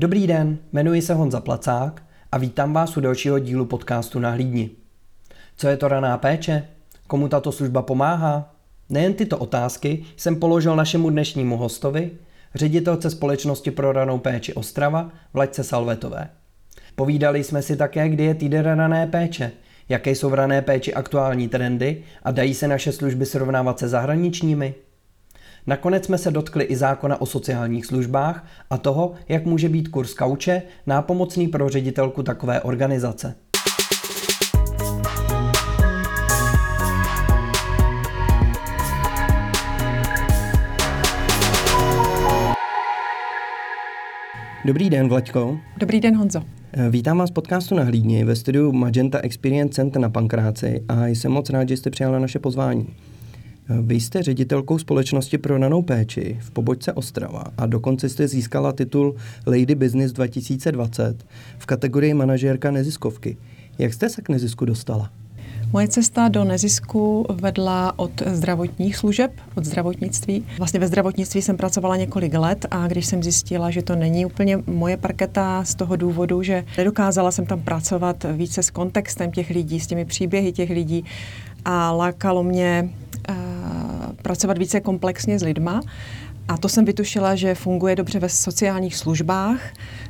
Dobrý den, jmenuji se Honza Placák a vítám vás u dalšího dílu podcastu Nahlídni. Co je to raná péče? Komu tato služba pomáhá? Nejen tyto otázky jsem položil našemu dnešnímu hostovi, ředitelce společnosti pro ranou péči Ostrava, Vlaďce Salvetové. Povídali jsme si také, kdy je týden rané péče, jaké jsou v rané péči aktuální trendy a dají se naše služby srovnávat se zahraničními. Nakonec jsme se dotkli i zákona o sociálních službách a toho, jak může být kurz kauče nápomocný pro ředitelku takové organizace. Dobrý den, Vlaďko. Dobrý den, Honzo. Vítám vás v podcastu na Hlídni ve studiu Magenta Experience Center na Pankráci a jsem moc rád, že jste přijala naše pozvání. Vy jste ředitelkou společnosti pro ranou péči v pobočce Ostrava a dokonce jste získala titul Lady Business 2020 v kategorii manažérka neziskovky. Jak jste se k nezisku dostala? Moje cesta do nezisku vedla od zdravotních služeb, od zdravotnictví. Vlastně ve zdravotnictví jsem pracovala několik let a když jsem zjistila, že to není úplně moje parketa z toho důvodu, že nedokázala jsem tam pracovat více s kontextem těch lidí, s těmi příběhy těch lidí a lákalo mě pracovat více komplexně s lidma, a to jsem vytušila, že funguje dobře ve sociálních službách,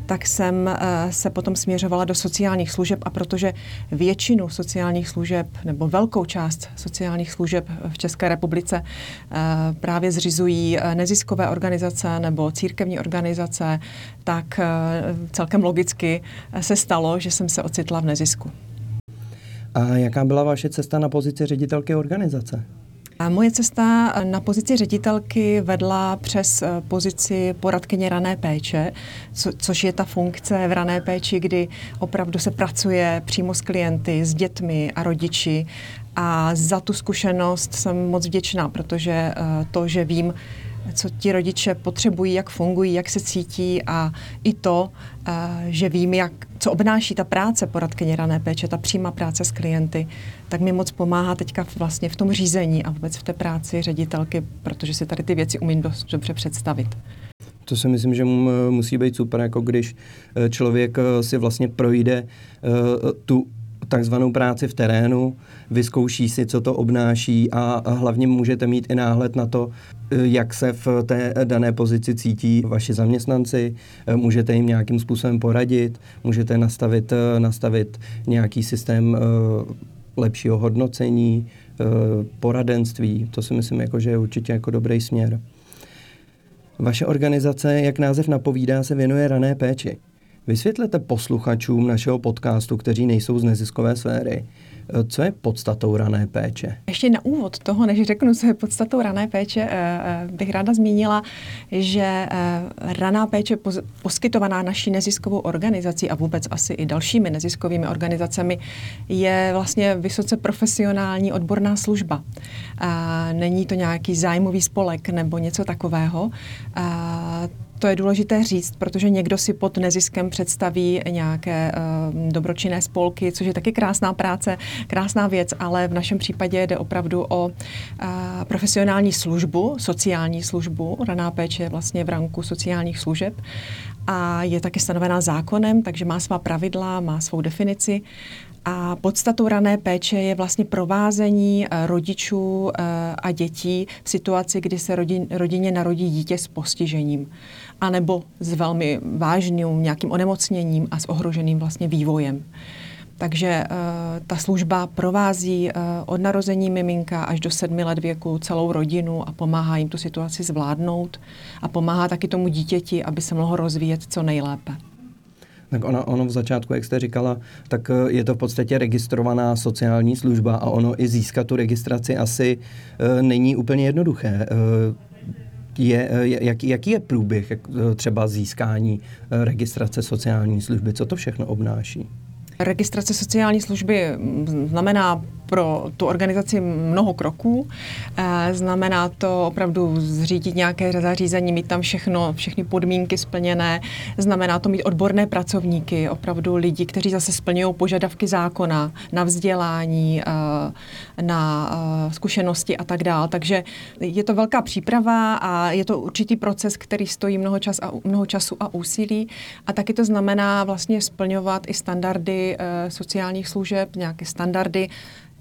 tak jsem eh, se potom směřovala do sociálních služeb a protože většinu sociálních služeb nebo velkou část sociálních služeb v České republice eh, právě zřizují eh, neziskové organizace nebo církevní organizace, tak celkem logicky se stalo, že jsem se ocitla v nezisku. A jaká byla vaše cesta na pozici ředitelky organizace? A moje cesta na pozici ředitelky vedla přes eh, pozici poradkyně rané péče, co, což je ta funkce v rané péči, kdy opravdu se pracuje přímo s klienty, s dětmi a rodiči. A za tu zkušenost jsem moc vděčná, protože eh, to, že vím, co ti rodiče potřebují, jak fungují, jak se cítí a i to, eh, že vím, jak, co obnáší ta práce poradkyně rané péče, ta přímá práce s klienty, tak mi moc pomáhá teďka vlastně v tom řízení a vůbec v té práci ředitelky, protože si tady ty věci umím dost dobře představit. To si myslím, že musí být super, jako když eh, člověk eh, si vlastně projde tu takzvanou práci v terénu, vyzkouší si, co to obnáší a hlavně můžete mít i náhled na to, jak se v té dané pozici cítí vaši zaměstnanci, můžete jim nějakým způsobem poradit, můžete nastavit, nastavit nějaký systém eh, lepšího hodnocení, eh, poradenství. To si myslím, jako, že je určitě jako dobrý směr. Vaše organizace, jak název napovídá, se věnuje rané péči. Vysvětlete posluchačům našeho podcastu, kteří nejsou z neziskové sféry, co je podstatou rané péče? Ještě na úvod toho, než řeknu, co je podstatou rané péče, eh, eh, bych ráda zmínila, že eh, raná péče poskytovaná naší neziskovou organizací a vůbec asi i dalšími neziskovými organizacemi je vlastně vysoce profesionální odborná služba. Není to nějaký zájmový spolek nebo něco takového. To je důležité říct, protože někdo si pod neziskem představí nějaké uh, dobročinné spolky, což je taky krásná práce, krásná věc, ale v našem případě jde opravdu o uh, profesionální službu, sociální službu. Raná péče vlastně v ranku sociálních služeb a je taky stanovená zákonem, takže má svá pravidla, má svou definici. A podstatou rané péče je vlastně provázení eh, rodičů a dětí v situaci, kdy se rodin, rodině narodí dítě s postižením anebo s velmi vážným nějakým onemocněním a s ohroženým vlastně vývojem. Takže uh, ta služba provází uh, od narození miminka až do sedmi let věku celou rodinu a pomáhá jim tu situaci zvládnout a pomáhá taky tomu dítěti, aby se mohlo rozvíjet co nejlépe. Tak ono, ono v začátku, jak jste říkala, tak eh, je to v podstatě registrovaná sociální služba a ono i získat tu registraci asi uh, není úplně jednoduché. Uh, je, eh, jak, jaký je průběh jak, eh, třeba získání eh, registrace sociální služby? Co to všechno obnáší? Registrace sociální služby mm, znamená pro tu organizaci mnoho kroků. Eh, znamená to opravdu zřídit nějaké zařízení, mít tam všechno, všechny podmínky splněné. Znamená to mít odborné pracovníky, opravdu lidi, kteří zase splňují požadavky zákona na vzdělání, eh, na eh, zkušenosti a tak dále. Takže je to velká příprava a je to určitý proces, který stojí mnoho, čas a, mnoho času a úsilí. A taky to znamená vlastně splňovat i standardy sociálních služeb, nějaké standardy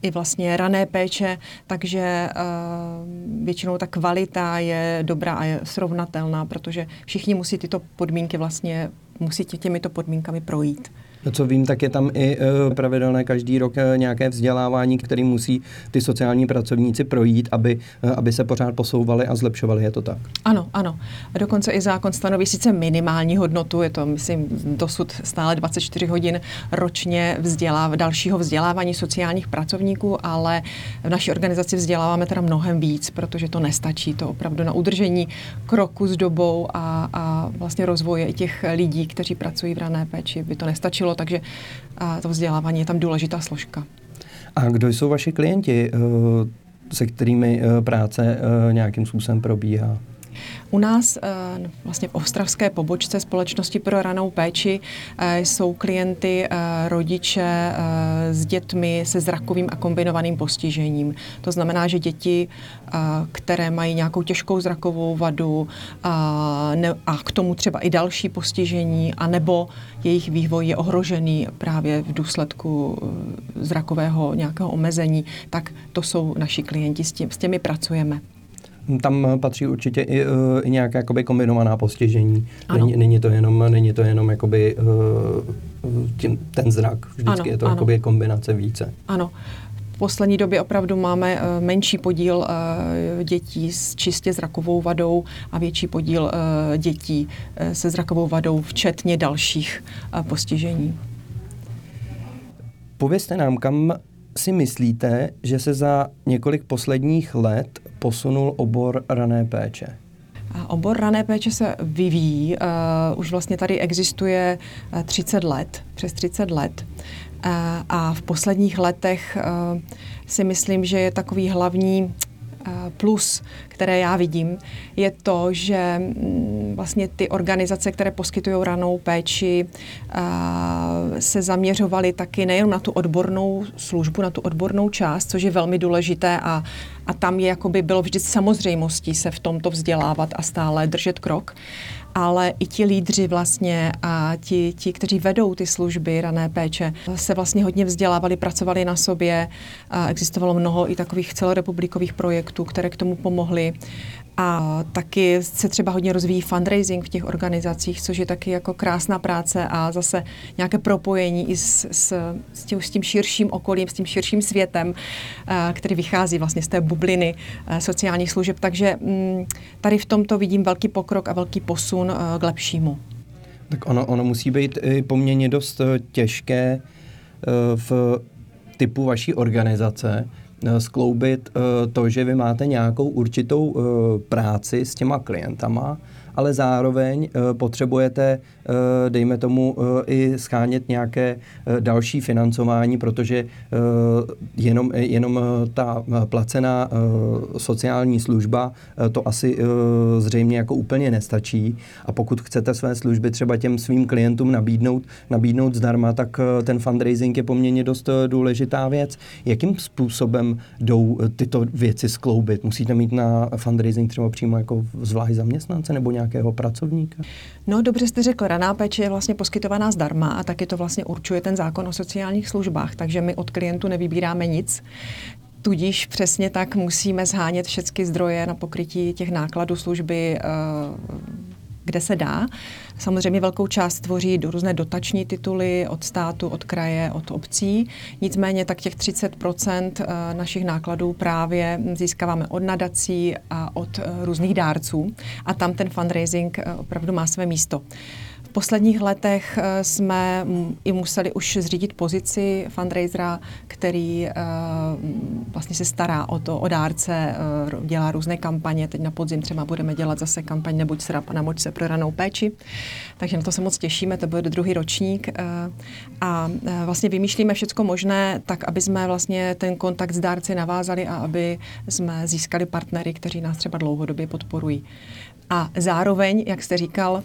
i vlastně rané péče, takže uh, většinou ta kvalita je dobrá a je srovnatelná, protože všichni musí tyto podmínky vlastně, musí těmito podmínkami projít. Co vím, tak je tam i uh, pravidelné každý rok uh, nějaké vzdělávání, který musí ty sociální pracovníci projít, aby, uh, aby se pořád posouvali a zlepšovali. Je to tak? Ano, ano. A dokonce i zákon stanoví sice minimální hodnotu, je to, myslím, dosud stále 24 hodin ročně vzděláv, dalšího vzdělávání sociálních pracovníků, ale v naší organizaci vzděláváme teda mnohem víc, protože to nestačí. To opravdu na udržení kroku s dobou a, a vlastně rozvoje těch lidí, kteří pracují v rané péči, by to nestačilo takže to vzdělávání je tam důležitá složka. A kdo jsou vaši klienti, eh, se kterými eh, práce eh, nějakým způsobem probíhá? U nás eh, vlastně v ostravské pobočce společnosti pro ranou péči eh, jsou klienty eh, rodiče s dětmi se zrakovým a kombinovaným postižením. To znamená, že děti, které mají nějakou těžkou zrakovou vadu a k tomu třeba i další postižení, anebo jejich vývoj je ohrožený právě v důsledku zrakového nějakého omezení, tak to jsou naši klienti, s, s těmi pracujeme. Tam patří určitě i, uh, i nějaká jakoby kombinovaná postižení. Není, není to jenom, není to jenom jakoby, uh, tím, ten zrak, vždycky ano, je to ano. jakoby kombinace více. Ano. V poslední době opravdu máme uh, menší podíl dětí s čistě zrakovou vadou a větší podíl dětí se zrakovou vadou, včetně dalších postižení. Povězte nám, kam si myslíte, že se za několik posledních let posunul obor rané péče? Obor rané péče se vyvíjí. Uh, už vlastně tady existuje 30 let, přes 30 let. Uh, a v posledních letech uh, si myslím, že je takový hlavní plus, které já vidím, je to, že mm, vlastně ty organizace, které poskytují ranou péči, se zaměřovaly taky nejen na tu odbornou službu, na tu odbornou část, což je velmi důležité a, a tam je jakoby bylo vždy samozřejmostí se v tomto vzdělávat a stále držet krok, ale i ti lídři vlastně a ti, ti, kteří vedou ty služby rané péče, se vlastně hodně vzdělávali, pracovali na sobě. Existovalo mnoho i takových celorepublikových projektů, které k tomu pomohly. A taky se třeba hodně rozvíjí fundraising v těch organizacích, což je taky jako krásná práce a zase nějaké propojení i s, s, s, tím, s tím širším okolím, s tím širším světem, který vychází vlastně z té bubliny sociálních služeb. Takže mm, tady v tomto vidím velký pokrok a velký posun k lepšímu. Tak ono, ono musí být i poměrně dost těžké v typu vaší organizace, Eh, skloubit eh, to, že vy máte nějakou určitou eh, práci s těma klientama, ale zároveň potřebujete Eh, dejme tomu, eh, i schánět nějaké eh, další financování, protože jenom, jenom ta placená sociální služba to asi zřejmě jako úplně nestačí. A pokud chcete své služby třeba těm svým klientům nabídnout, nabídnout zdarma, tak ten fundraising je poměrně dost důležitá věc. Jakým způsobem jdou tyto věci skloubit? Musíte mít na fundraising třeba přímo jako zvlášť zaměstnance nebo nějakého pracovníka? No, dobře jste řekl, raná péče je vlastně poskytovaná zdarma a taky to vlastně určuje ten zákon o sociálních službách, takže my od klientů nevybíráme nic. Tudíž přesně tak musíme zhánět všechny zdroje na pokrytí těch nákladů služby, eh, kde se dá. Samozřejmě velkou část tvoří různé dotační tituly od státu, od kraje, od obcí. Nicméně tak těch 30 eh, našich nákladů právě získáváme od nadací a od eh, různých dárců. A tam ten fundraising opravdu má své místo posledních letech eh, jsme i museli už zřídit pozici fundraisera, který eh, vlastně se stará o to, o dárce, eh, dělá různé kampaně. Teď na podzim třeba budeme dělat zase kampaň Nebuď srap a namoč se pro ranou péči, takže na to se moc těšíme, to bude druhý ročník a vlastně vymýšlíme všechno možné tak, aby jsme vlastně ten kontakt s dárci navázali a aby jsme získali partnery, kteří nás třeba dlouhodobě podporují. A zároveň, jak jste říkal,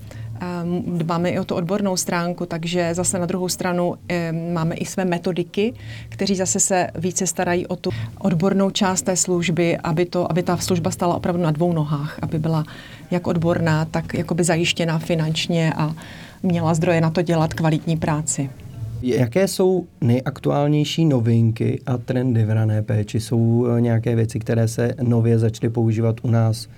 dbáme i o tu odbornou stránku, takže zase na druhou stranu máme i své metodiky, kteří zase se více starají o tu odbornou část té služby, aby, to, aby ta služba stala opravdu na dvou nohách, aby byla jak odborná, tak jakoby zajištěná finančně a měla zdroje na to dělat kvalitní práci. Jaké jsou nejaktuálnější novinky a trendy v rané péči? Jsou eh, nějaké věci, které se nově začaly používat u nás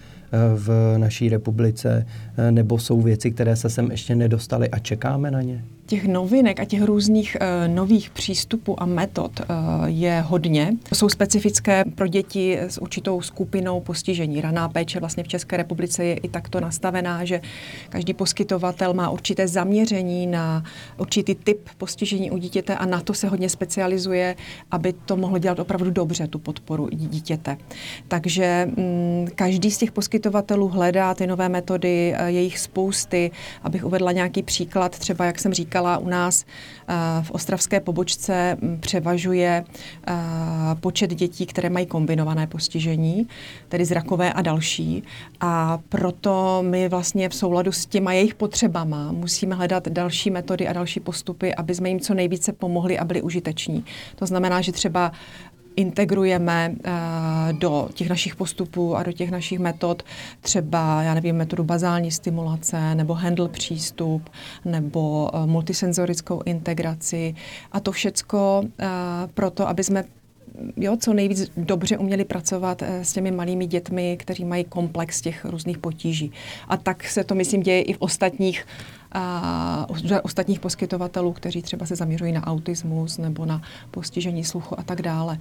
v naší republice, eh, nebo jsou věci, které se sem ještě nedostaly a čekáme na ně? Těch novinek a těch různých uh, nových přístupů a metod uh, je hodně. Jsou specifické pro děti s určitou skupinou postižení. Raná péče vlastně v České republice je i takto nastavená, že každý poskytovatel má určité zaměření na určitý typ postižení u dítěte a na to se hodně specializuje, aby to mohlo dělat opravdu dobře, tu podporu dítěte. Takže mm, každý z těch poskytovatelů hledá ty nové metody, jejich spousty. Abych uvedla nějaký příklad, třeba jak jsem říkala, u nás eh, v ostravské pobočce hm, převažuje eh, počet dětí, které mají kombinované postižení, tedy zrakové a další. A proto my vlastně v souladu s těma jejich potřebama musíme hledat další metody a další postupy, aby jsme jim co nejvíce pomohli a byli užiteční. To znamená, že třeba integrujeme uh, do těch našich postupů a do těch našich metod třeba, já nevím, metodu bazální stimulace nebo handle přístup nebo uh, multisenzorickou integraci. A to všecko uh, proto, aby jsme jo, co nejvíc dobře uměli pracovat s těmi malými dětmi, kteří mají komplex těch různých potíží. A tak se to, myslím, děje i v ostatních a ostatních poskytovatelů, kteří třeba se zaměřují na autismus nebo na postižení sluchu a tak dále.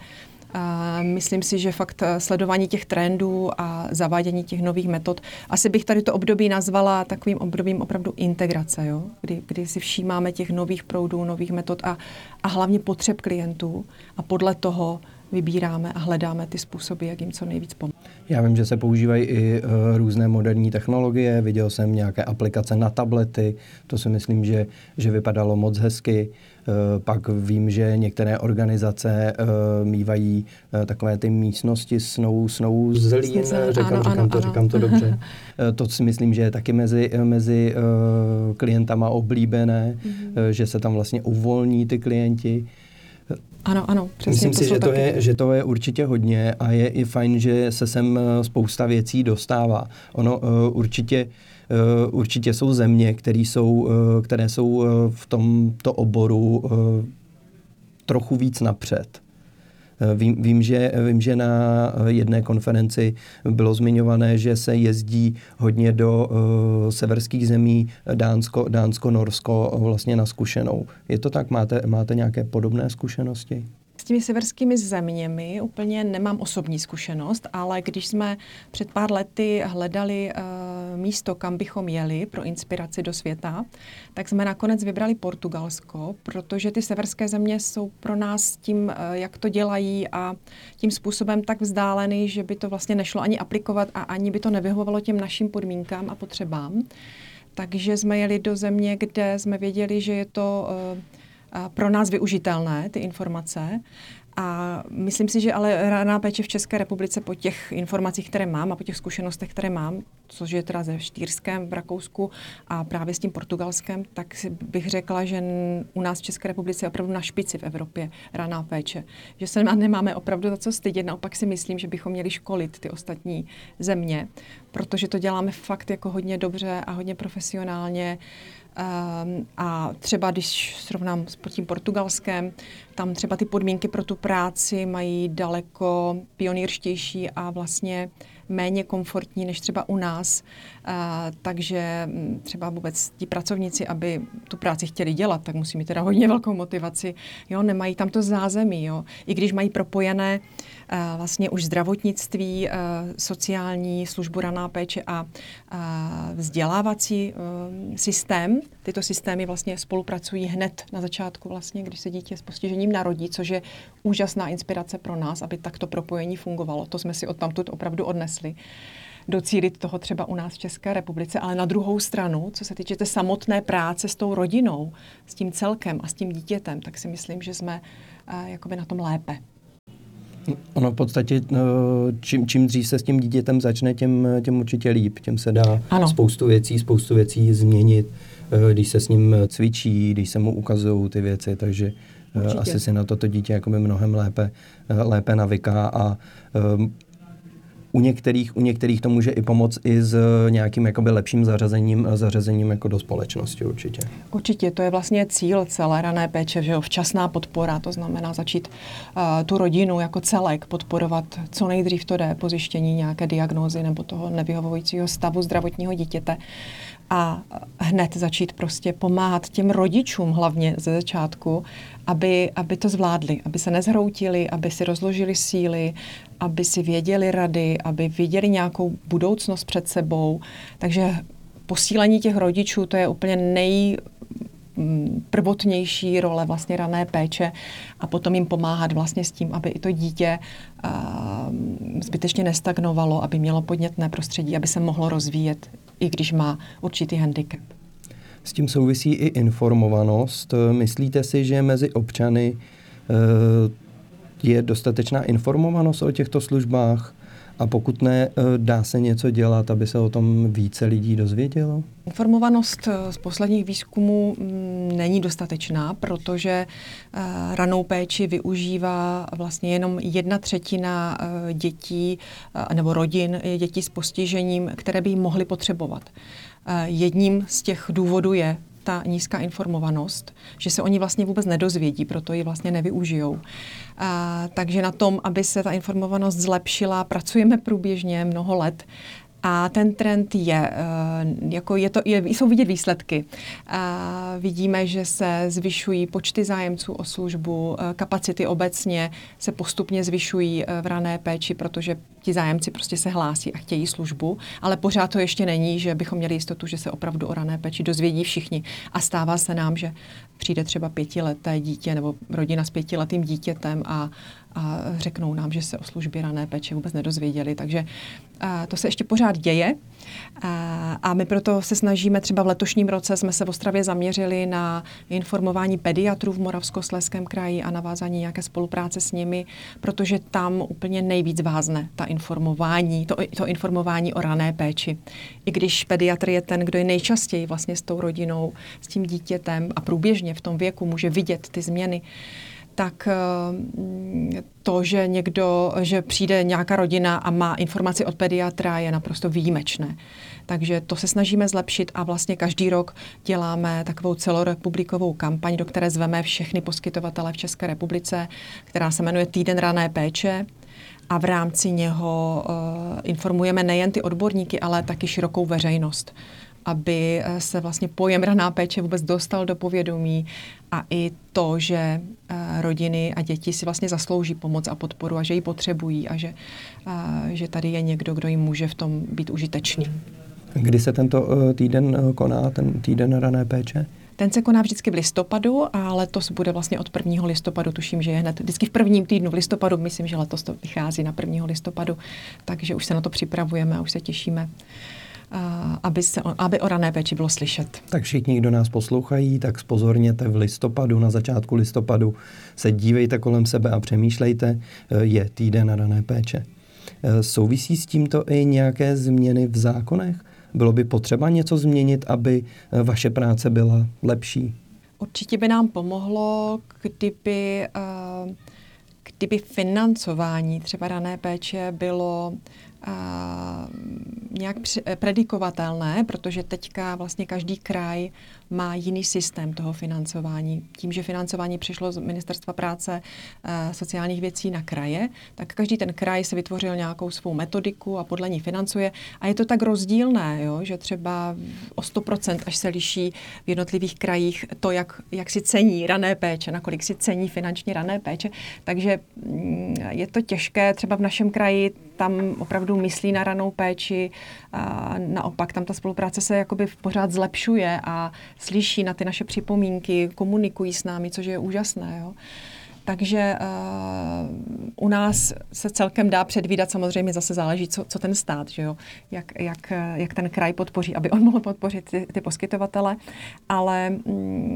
Myslím si, že fakt eh, sledování těch trendů a zavádění těch nových metod, asi bych tady to období nazvala takovým obdobím opravdu integrace, jo? Kdy, kdy si všímáme těch nových proudů, nových metod a, a hlavně potřeb klientů a podle toho vybíráme a hledáme ty způsoby, jak jim co nejvíc pomoct. Já vím, že se používají i uh, různé moderní technologie. Viděl jsem nějaké aplikace na tablety, to si myslím, že, že vypadalo moc hezky. Pak vím, že některé organizace uh, mývají uh, takové ty místnosti snou, snou zlín, říkám, ano, říkám, ano, to, ano. říkám to dobře. to si myslím, že je taky mezi, mezi klientama oblíbené, mm-hmm. že se tam vlastně uvolní ty klienti. Ano, ano, přesně. Myslím to si, že to, je, že to je určitě hodně a je i fajn, že se sem eh, spousta věcí dostává. Ono uh, určitě uh, určitě jsou země, které jsou, které jsou v tomto oboru trochu víc napřed. Vím, vím, že, vím, že na jedné konferenci bylo zmiňované, že se jezdí hodně do uh, severských zemí, Dánsko, Dánsko, Norsko, vlastně na zkušenou. Je to tak? Máte, máte nějaké podobné zkušenosti? S těmi severskými zeměmi úplně nemám osobní zkušenost, ale když jsme před pár lety hledali uh, místo, kam bychom jeli pro inspiraci do světa, tak jsme nakonec vybrali Portugalsko, protože ty severské země jsou pro nás tím, uh, jak to dělají a tím způsobem tak vzdáleny, že by to vlastně nešlo ani aplikovat a ani by to nevyhovovalo těm našim podmínkám a potřebám. Takže jsme jeli do země, kde jsme věděli, že je to uh, pro nás využitelné, ty informace. A myslím si, že ale raná péče v České republice po těch informacích, které mám a po těch zkušenostech, které mám, což je teda ze Štýrském v Rakousku a právě s tím Portugalském, tak bych řekla, že u nás v České republice je opravdu na špici v Evropě raná péče. Že se nemáme opravdu za co stydět, naopak si myslím, že bychom měli školit ty ostatní země, protože to děláme fakt jako hodně dobře a hodně profesionálně. Um, a třeba když srovnám s tím portugalském, tam třeba ty podmínky pro tu práci mají daleko pionýrštější a vlastně méně komfortní než třeba u nás. Uh, takže mm, třeba vůbec ti pracovníci, aby tu práci chtěli dělat, tak musí mít teda hodně velkou motivaci. Jo, nemají tam to zázemí. Jo. I když mají propojené uh, vlastně už zdravotnictví, uh, sociální službu raná péče a vzdělávací systém, tyto systémy vlastně spolupracují hned na začátku, vlastně, když se dítě s postižením narodí, což je úžasná inspirace pro nás, aby takto propojení fungovalo. To jsme si od tamtud opravdu odnesli. Docílit toho třeba u nás v České republice, ale na druhou stranu, co se týče té samotné práce s tou rodinou, s tím celkem a s tím dítětem, tak si myslím, že jsme uh, jakoby na tom lépe. Ono v podstatě, eh, čím, čím dřív se s tím dítětem začne, tím, tím určitě líp. Tím se dá ano. spoustu věcí, spoustu věcí změnit, eh, když se s ním cvičí, když se mu ukazují ty věci, takže eh, určitě. asi si na toto dítě jakoby mnohem lépe, lépe navyká a u některých, u některých to může i pomoct i s nějakým jakoby lepším zařazením, zařazením jako do společnosti určitě. Určitě, to je vlastně cíl celé rané péče, že jo, včasná podpora, to znamená začít uh, tu rodinu jako celek podporovat co nejdřív to jde po zjištění nějaké diagnózy nebo toho nevyhovujícího stavu zdravotního dítěte a hned začít prostě pomáhat těm rodičům hlavně ze začátku, aby, aby to zvládli, aby se nezhroutili, aby si rozložili síly, aby si věděli rady, aby viděli nějakou budoucnost před sebou. Takže posílení těch rodičů, to je úplně nej, prvotnější role vlastně rané péče a potom jim pomáhat vlastně s tím, aby i to dítě uh, zbytečně nestagnovalo, aby mělo podnětné prostředí, aby se mohlo rozvíjet, i když má určitý handicap. S tím souvisí i informovanost. Myslíte si, že mezi občany je dostatečná informovanost o těchto službách? A pokud ne, eh, dá se něco dělat, aby se o tom více lidí dozvědělo? Informovanost eh, z posledních výzkumů mm, není dostatečná, protože eh, ranou péči využívá vlastně jenom jedna třetina dětí nebo rodin dětí s postižením, které by ji mohly potřebovat. Jedním z těch důvodů je ta nízká informovanost, že se oni vlastně vůbec nedozvědí, proto ji vlastně nevyužijou. A, takže na tom, aby se ta informovanost zlepšila, pracujeme průběžně mnoho let. A ten trend je, eh, jako je to, je, jsou vidět výsledky. A vidíme, že se zvyšují počty zájemců o službu, eh, kapacity obecně se postupně zvyšují eh, v rané péči, protože ti zájemci prostě se hlásí a chtějí službu, ale pořád to ještě není, že bychom měli jistotu, že se opravdu o rané péči dozvědí všichni. A stává se nám, že přijde třeba pětileté dítě nebo rodina s pětiletým dítětem a a řeknou nám, že se o službě rané péče vůbec nedozvěděli. Takže to se ještě pořád děje a, my proto se snažíme, třeba v letošním roce jsme se v Ostravě zaměřili na informování pediatrů v Moravskosleském kraji a navázání nějaké spolupráce s nimi, protože tam úplně nejvíc vázne ta informování, to, to informování o rané péči. I když pediatr je ten, kdo je nejčastěji vlastně s tou rodinou, s tím dítětem a průběžně v tom věku může vidět ty změny, tak eh, to, že někdo, že přijde nějaká rodina a má informaci od pediatra, je naprosto výjimečné. Takže to se snažíme zlepšit a vlastně každý rok děláme takovou celorepublikovou kampaň, do které zveme všechny poskytovatele v České republice, která se jmenuje Týden rané péče a v rámci něho uh, informujeme nejen ty odborníky, ale taky širokou veřejnost aby eh, se vlastně pojem raná péče vůbec dostal do povědomí a i to, že eh, rodiny a děti si vlastně zaslouží pomoc a podporu a že ji potřebují a že, a, eh, že tady je někdo, kdo jim může v tom být užitečný. Kdy se tento týden koná, ten týden rané péče? Ten se koná vždycky v listopadu a letos bude vlastně od 1. listopadu, tuším, že je hned vždycky v prvním týdnu v listopadu, myslím, že letos to vychází na 1. listopadu, takže už se na to připravujeme a už se těšíme aby, se, aby o rané péči bylo slyšet. Tak všichni, kdo nás poslouchají, tak spozorněte v listopadu, na začátku listopadu se dívejte kolem sebe a přemýšlejte, e, je týden na rané péče. E, souvisí s tímto i nějaké změny v zákonech? Bylo by potřeba něco změnit, aby e, vaše práce byla lepší? Určitě by nám pomohlo, kdyby, kdyby financování třeba rané péče bylo nějak predikovatelné, protože teďka vlastně každý kraj má jiný systém toho financování. Tím, že financování přišlo z Ministerstva práce e, sociálních věcí na kraje, tak každý ten kraj se vytvořil nějakou svou metodiku a podle ní financuje. A je to tak rozdílné, jo, že třeba o 100% až se liší v jednotlivých krajích to, jak, jak si cení rané péče, nakolik si cení finančně rané péče. Takže mm, je to těžké třeba v našem kraji tam opravdu myslí na ranou péči. A naopak tam ta spolupráce se jakoby pořád zlepšuje a slyší na ty naše připomínky, komunikují s námi, což je úžasné. Jo. Takže uh, u nás se celkem dá předvídat, samozřejmě zase záleží, co, co ten stát, že jo? Jak, jak, jak ten kraj podpoří, aby on mohl podpořit ty, ty poskytovatele, ale mm,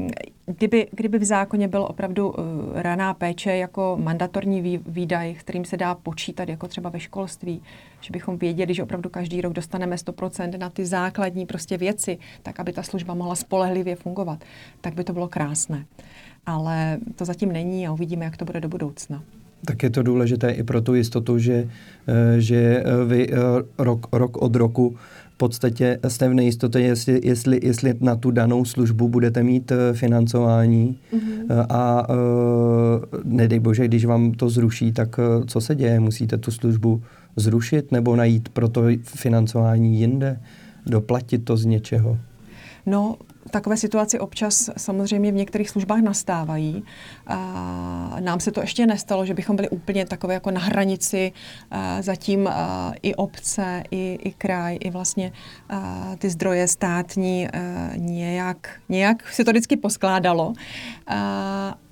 kdyby, kdyby v zákoně byl opravdu uh, raná péče jako mandatorní výdaj, kterým se dá počítat, jako třeba ve školství, že bychom věděli, že opravdu každý rok dostaneme 100% na ty základní prostě věci, tak aby ta služba mohla spolehlivě fungovat, tak by to bylo krásné. Ale to zatím není a uvidíme, jak to bude do budoucna. Tak je to důležité i pro tu jistotu, že, eh, že eh, vy eh, rok, rok od roku podstatě jste v nejistotě, jestli, jestli, jestli na tu danou službu budete mít financování mm-hmm. a nedej bože, když vám to zruší, tak co se děje? Musíte tu službu zrušit nebo najít pro to financování jinde? Doplatit to z něčeho? No, takové situace občas samozřejmě v některých službách nastávají. A nám se to ještě nestalo, že bychom byli úplně takové jako na hranici. Zatím i obce, i, i kraj, i vlastně ty zdroje státní nějak, nějak se to vždycky poskládalo.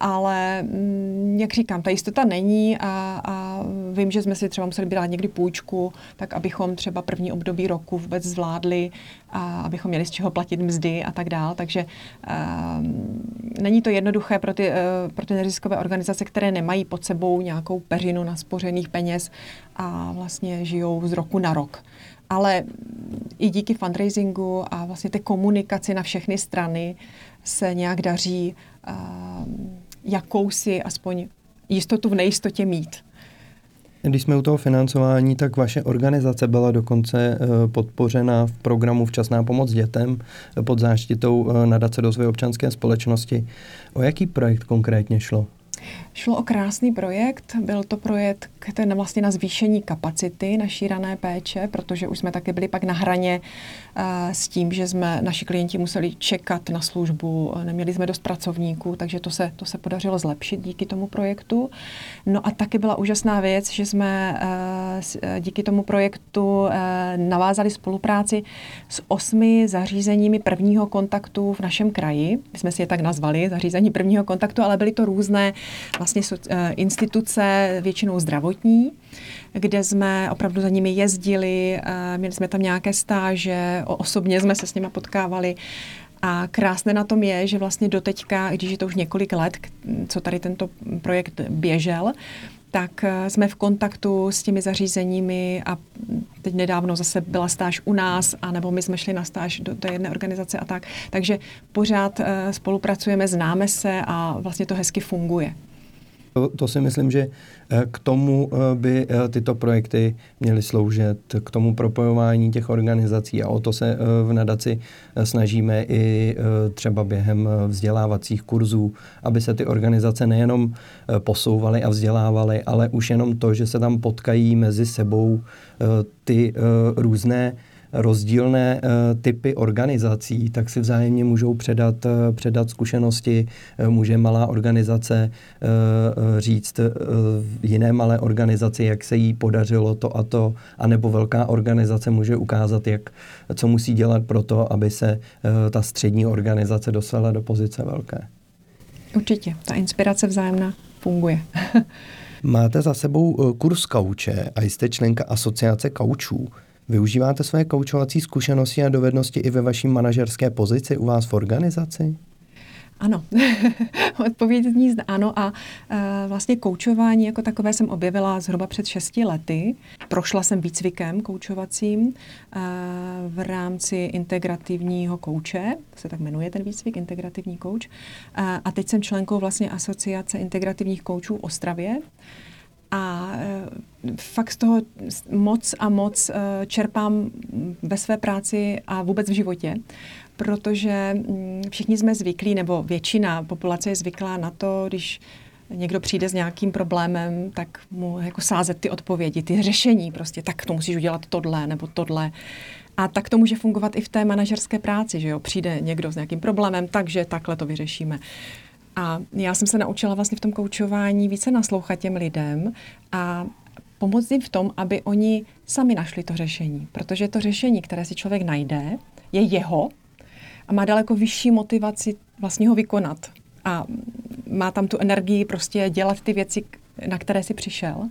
Ale mm, jak říkám, ta jistota není a, a vím, že jsme si třeba museli brát někdy půjčku, tak abychom třeba první období roku vůbec zvládli, a abychom měli z čeho platit mzdy a tak dál. Takže um, není to jednoduché pro ty, uh, pro neziskové organizace, které nemají pod sebou nějakou peřinu naspořených peněz a vlastně žijou z roku na rok. Ale i díky fundraisingu a vlastně té komunikaci na všechny strany se nějak daří um, jakousi aspoň jistotu v nejistotě mít. Když jsme u toho financování, tak vaše organizace byla dokonce eh, podpořena v programu Včasná pomoc dětem eh, pod záštitou eh, nadace do své občanské společnosti. O jaký projekt konkrétně šlo? Šlo o krásný projekt. Byl to projekt ten vlastně na zvýšení kapacity naší rané péče, protože už jsme taky byli pak na hraně uh, s tím, že jsme naši klienti museli čekat na službu, neměli jsme dost pracovníků, takže to se, to se podařilo zlepšit díky tomu projektu. No a taky byla úžasná věc, že jsme uh, díky tomu projektu navázali spolupráci s osmi zařízeními prvního kontaktu v našem kraji. My jsme si je tak nazvali, zařízení prvního kontaktu, ale byly to různé vlastně eh, instituce, většinou zdravotní, kde jsme opravdu za nimi jezdili, eh, měli jsme tam nějaké stáže, osobně jsme se s nimi potkávali. A krásné na tom je, že vlastně doteďka, když je to už několik let, co tady tento projekt běžel, tak eh, jsme v kontaktu s těmi zařízeními a teď nedávno zase byla stáž u nás, anebo my jsme šli na stáž do té jedné organizace a tak. Takže pořád spolupracujeme, známe se a vlastně to hezky funguje. To, to si myslím, že eh, k tomu eh, by eh, tyto projekty měly sloužit, k tomu propojování těch organizací. A o to se v nadaci snažíme i třeba během vzdělávacích kurzů, aby se ty organizace nejenom posouvaly a vzdělávaly, ale už jenom to, že se tam potkají mezi sebou ty různé rozdílné eh, typy organizací, tak si vzájemně můžou předat, eh, předat zkušenosti. Eh, může malá organizace říct jiné malé organizaci, jak se jí podařilo to a to, anebo velká organizace může ukázat, jak, co musí dělat pro to, aby se ta střední organizace dostala do pozice velké. Určitě, ta inspirace vzájemná funguje. Máte za sebou kurz kauče a jste členka asociace kaučů. Využíváte své koučovací zkušenosti a dovednosti i ve vaší manažerské pozici u vás v organizaci? Ano, odpověď zní ano a uh, vlastně koučování jako takové jsem objevila zhruba před šesti lety. Prošla jsem výcvikem koučovacím uh, v rámci integrativního kouče, se tak jmenuje ten výcvik, integrativní kouč. Uh, a teď jsem členkou vlastně asociace integrativních koučů v Ostravě. A e, fakt z toho moc a moc e, čerpám ve své práci a vůbec v životě, protože mm, všichni jsme zvyklí, nebo většina populace je zvyklá na to, když někdo přijde s nějakým problémem, tak mu jako sázet ty odpovědi, ty řešení prostě, tak to musíš udělat tohle nebo tohle. A tak to může fungovat i v té manažerské práci, že jo, přijde někdo s nějakým problémem, takže takhle to vyřešíme. A já jsem se naučila vlastně v tom koučování více naslouchat těm lidem a pomoct jim v tom, aby oni sami našli to řešení. Protože to řešení, které si člověk najde, je jeho a má daleko vyšší motivaci vlastně ho vykonat. A má tam tu energii prostě dělat ty věci, na které si přišel.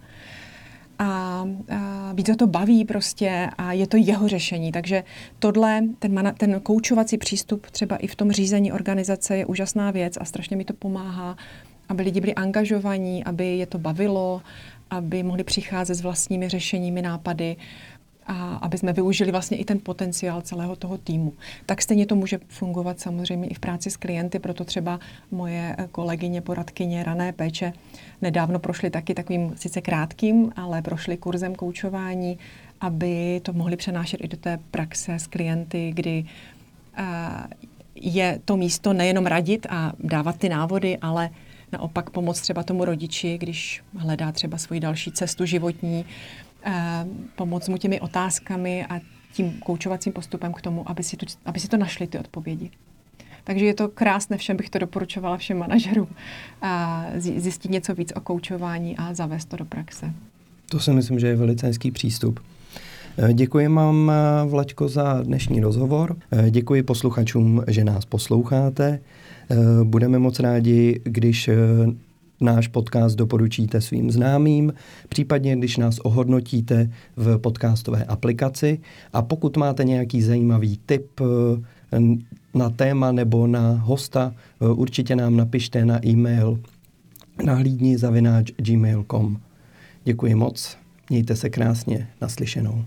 A, a víc to baví prostě a je to jeho řešení. Takže tohle, ten, mana, ten koučovací přístup třeba i v tom řízení organizace je úžasná věc a strašně mi to pomáhá, aby lidi byli angažovaní, aby je to bavilo, aby mohli přicházet s vlastními řešeními, nápady a aby jsme využili vlastně i ten potenciál celého toho týmu. Tak stejně to může fungovat samozřejmě i v práci s klienty, proto třeba moje kolegyně, poradkyně rané péče nedávno prošly taky takovým sice krátkým, ale prošly kurzem koučování, aby to mohli přenášet i do té praxe s klienty, kdy je to místo nejenom radit a dávat ty návody, ale naopak pomoct třeba tomu rodiči, když hledá třeba svoji další cestu životní, Eh, pomoct mu těmi otázkami a tím koučovacím postupem k tomu, aby si, tu, aby si to našli ty odpovědi. Takže je to krásné, všem bych to doporučovala všem manažerům a zjistit něco víc o koučování a zavést to do praxe. To si myslím, že je velice hezký přístup. Eh, děkuji vám, eh, Vlačko, za dnešní rozhovor. Děkuji posluchačům, že nás posloucháte. Budeme moc rádi, když náš podcast doporučíte svým známým, případně když nás ohodnotíte v podcastové aplikaci. A pokud máte nějaký zajímavý tip eh, na téma nebo na hosta, eh, určitě nám napište na e-mail nahlídni zavináč gmail.com. Děkuji moc, mějte se krásně, naslyšenou.